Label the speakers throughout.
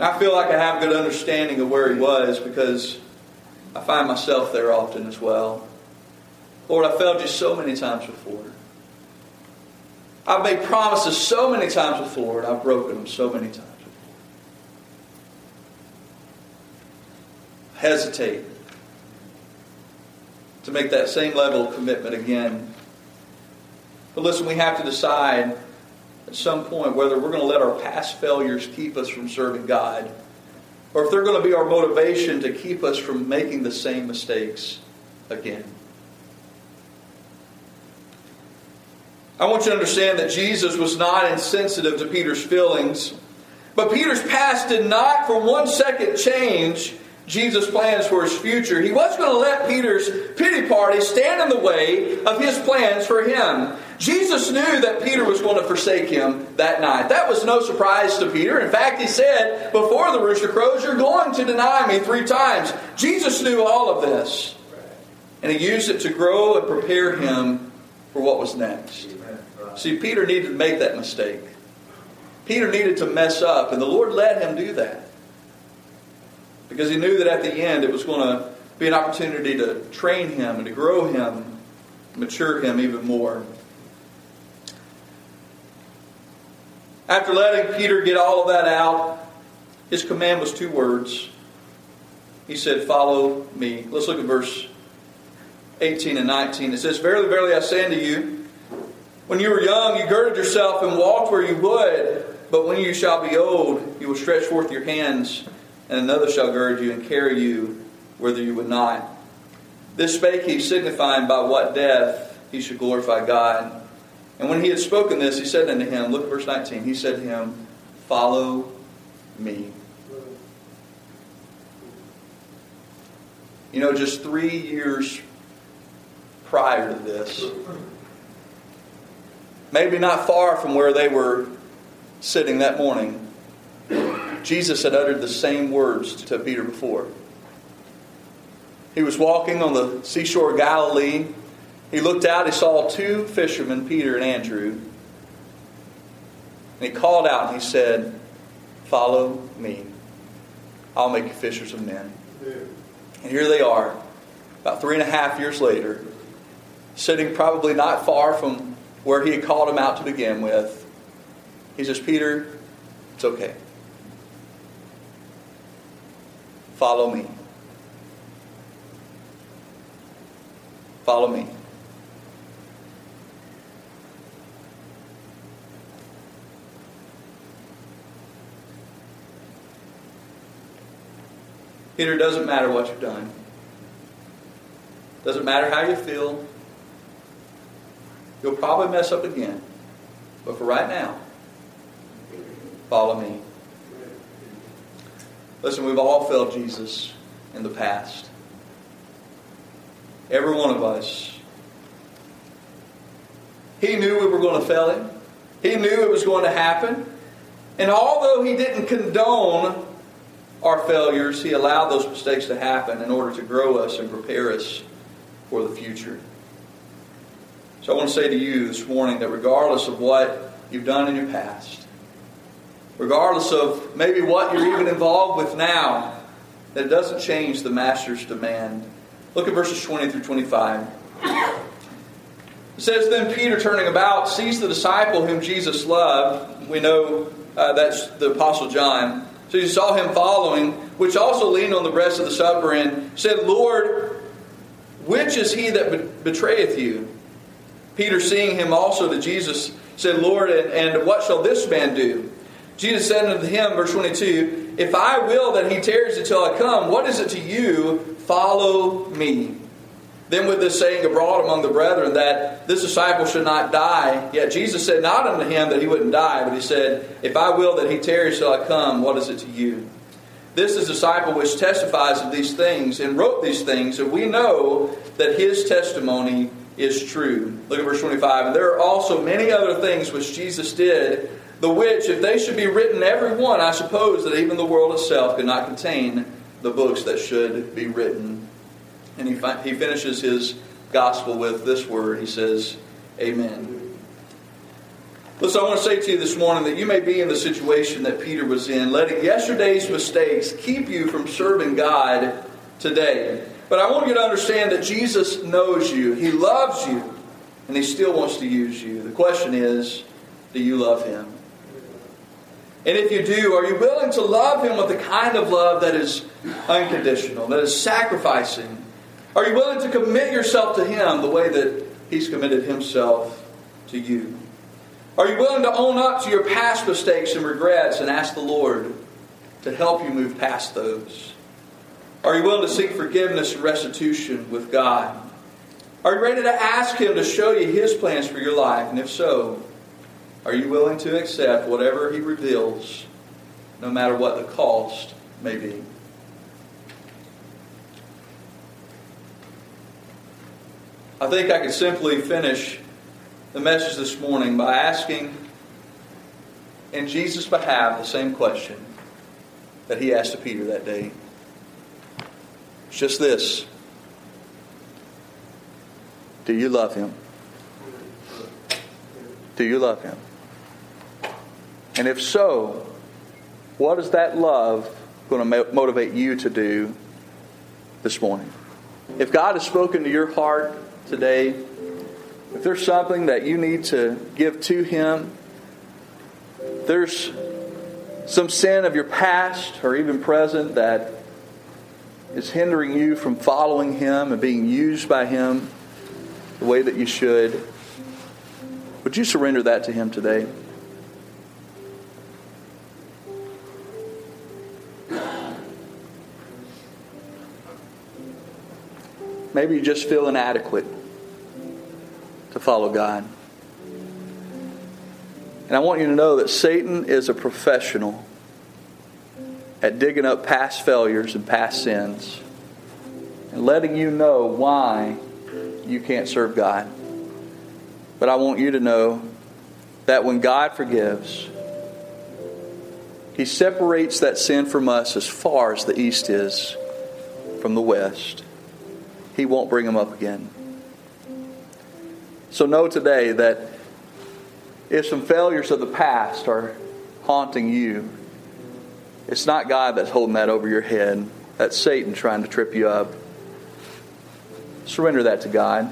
Speaker 1: I feel like I have a good understanding of where he was because I find myself there often as well. Lord, I failed you so many times before. I've made promises so many times before, and I've broken them so many times before. Hesitate to make that same level of commitment again. But listen, we have to decide at some point whether we're going to let our past failures keep us from serving God or if they're going to be our motivation to keep us from making the same mistakes again. I want you to understand that Jesus was not insensitive to Peter's feelings, but Peter's past did not for one second change Jesus' plans for his future. He wasn't going to let Peter's pity party stand in the way of his plans for him. Jesus knew that Peter was going to forsake him that night. That was no surprise to Peter. In fact, he said, Before the rooster crows, you're going to deny me three times. Jesus knew all of this. And he used it to grow and prepare him for what was next. See, Peter needed to make that mistake. Peter needed to mess up, and the Lord let him do that because he knew that at the end it was going to be an opportunity to train him and to grow him, mature him even more. After letting Peter get all of that out, his command was two words. He said, Follow me. Let's look at verse 18 and 19. It says, Verily, verily, I say unto you, when you were young, you girded yourself and walked where you would, but when you shall be old, you will stretch forth your hands and another shall gird you and carry you whither you would not. This spake he, signifying by what death he should glorify God. And when he had spoken this, he said unto him, Look at verse 19, he said to him, Follow me. You know, just three years prior to this, maybe not far from where they were sitting that morning, Jesus had uttered the same words to Peter before. He was walking on the seashore of Galilee. He looked out, he saw two fishermen, Peter and Andrew. And he called out and he said, Follow me. I'll make you fishers of men. And here they are, about three and a half years later, sitting probably not far from where he had called him out to begin with. He says, Peter, it's okay. Follow me. Follow me. Peter, doesn't matter what you've done. Doesn't matter how you feel. You'll probably mess up again. But for right now, follow me. Listen, we've all failed Jesus in the past. Every one of us. He knew we were going to fail him. He knew it was going to happen. And although he didn't condone our failures, he allowed those mistakes to happen in order to grow us and prepare us for the future. So I want to say to you this morning that regardless of what you've done in your past, regardless of maybe what you're even involved with now, that it doesn't change the master's demand. Look at verses 20 through 25. It says, Then Peter, turning about, sees the disciple whom Jesus loved. We know uh, that's the Apostle John. So he saw him following, which also leaned on the breast of the supper and said, Lord, which is he that betrayeth you? Peter, seeing him also to Jesus, said, Lord, and, and what shall this man do? Jesus said unto him, verse 22, If I will that he tarries until I come, what is it to you? Follow me. Then with this saying abroad among the brethren that this disciple should not die, yet Jesus said not unto him that he wouldn't die, but he said, If I will that he tarries till I come, what is it to you? This is disciple which testifies of these things and wrote these things, and we know that his testimony is true. Look at verse 25. And there are also many other things which Jesus did the which, if they should be written every one, I suppose that even the world itself could not contain the books that should be written. And he, fi- he finishes his gospel with this word. He says, Amen. Listen, I want to say to you this morning that you may be in the situation that Peter was in, letting yesterday's mistakes keep you from serving God today. But I want you to understand that Jesus knows you, He loves you, and He still wants to use you. The question is do you love Him? And if you do, are you willing to love Him with the kind of love that is unconditional, that is sacrificing? Are you willing to commit yourself to Him the way that He's committed Himself to you? Are you willing to own up to your past mistakes and regrets and ask the Lord to help you move past those? Are you willing to seek forgiveness and restitution with God? Are you ready to ask Him to show you His plans for your life? And if so, are you willing to accept whatever He reveals, no matter what the cost may be? I think I could simply finish the message this morning by asking in Jesus' behalf the same question that he asked to Peter that day. It's just this Do you love him? Do you love him? And if so, what is that love going to motivate you to do this morning? If God has spoken to your heart today, if there's something that you need to give to Him, there's some sin of your past or even present that is hindering you from following Him and being used by Him the way that you should, would you surrender that to Him today? Maybe you just feel inadequate to follow God. And I want you to know that Satan is a professional at digging up past failures and past sins and letting you know why you can't serve God. But I want you to know that when God forgives, He separates that sin from us as far as the east is from the west. He won't bring them up again. So know today that if some failures of the past are haunting you, it's not God that's holding that over your head. That's Satan trying to trip you up. Surrender that to God.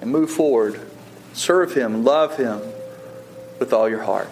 Speaker 1: And move forward. Serve Him, love Him with all your heart.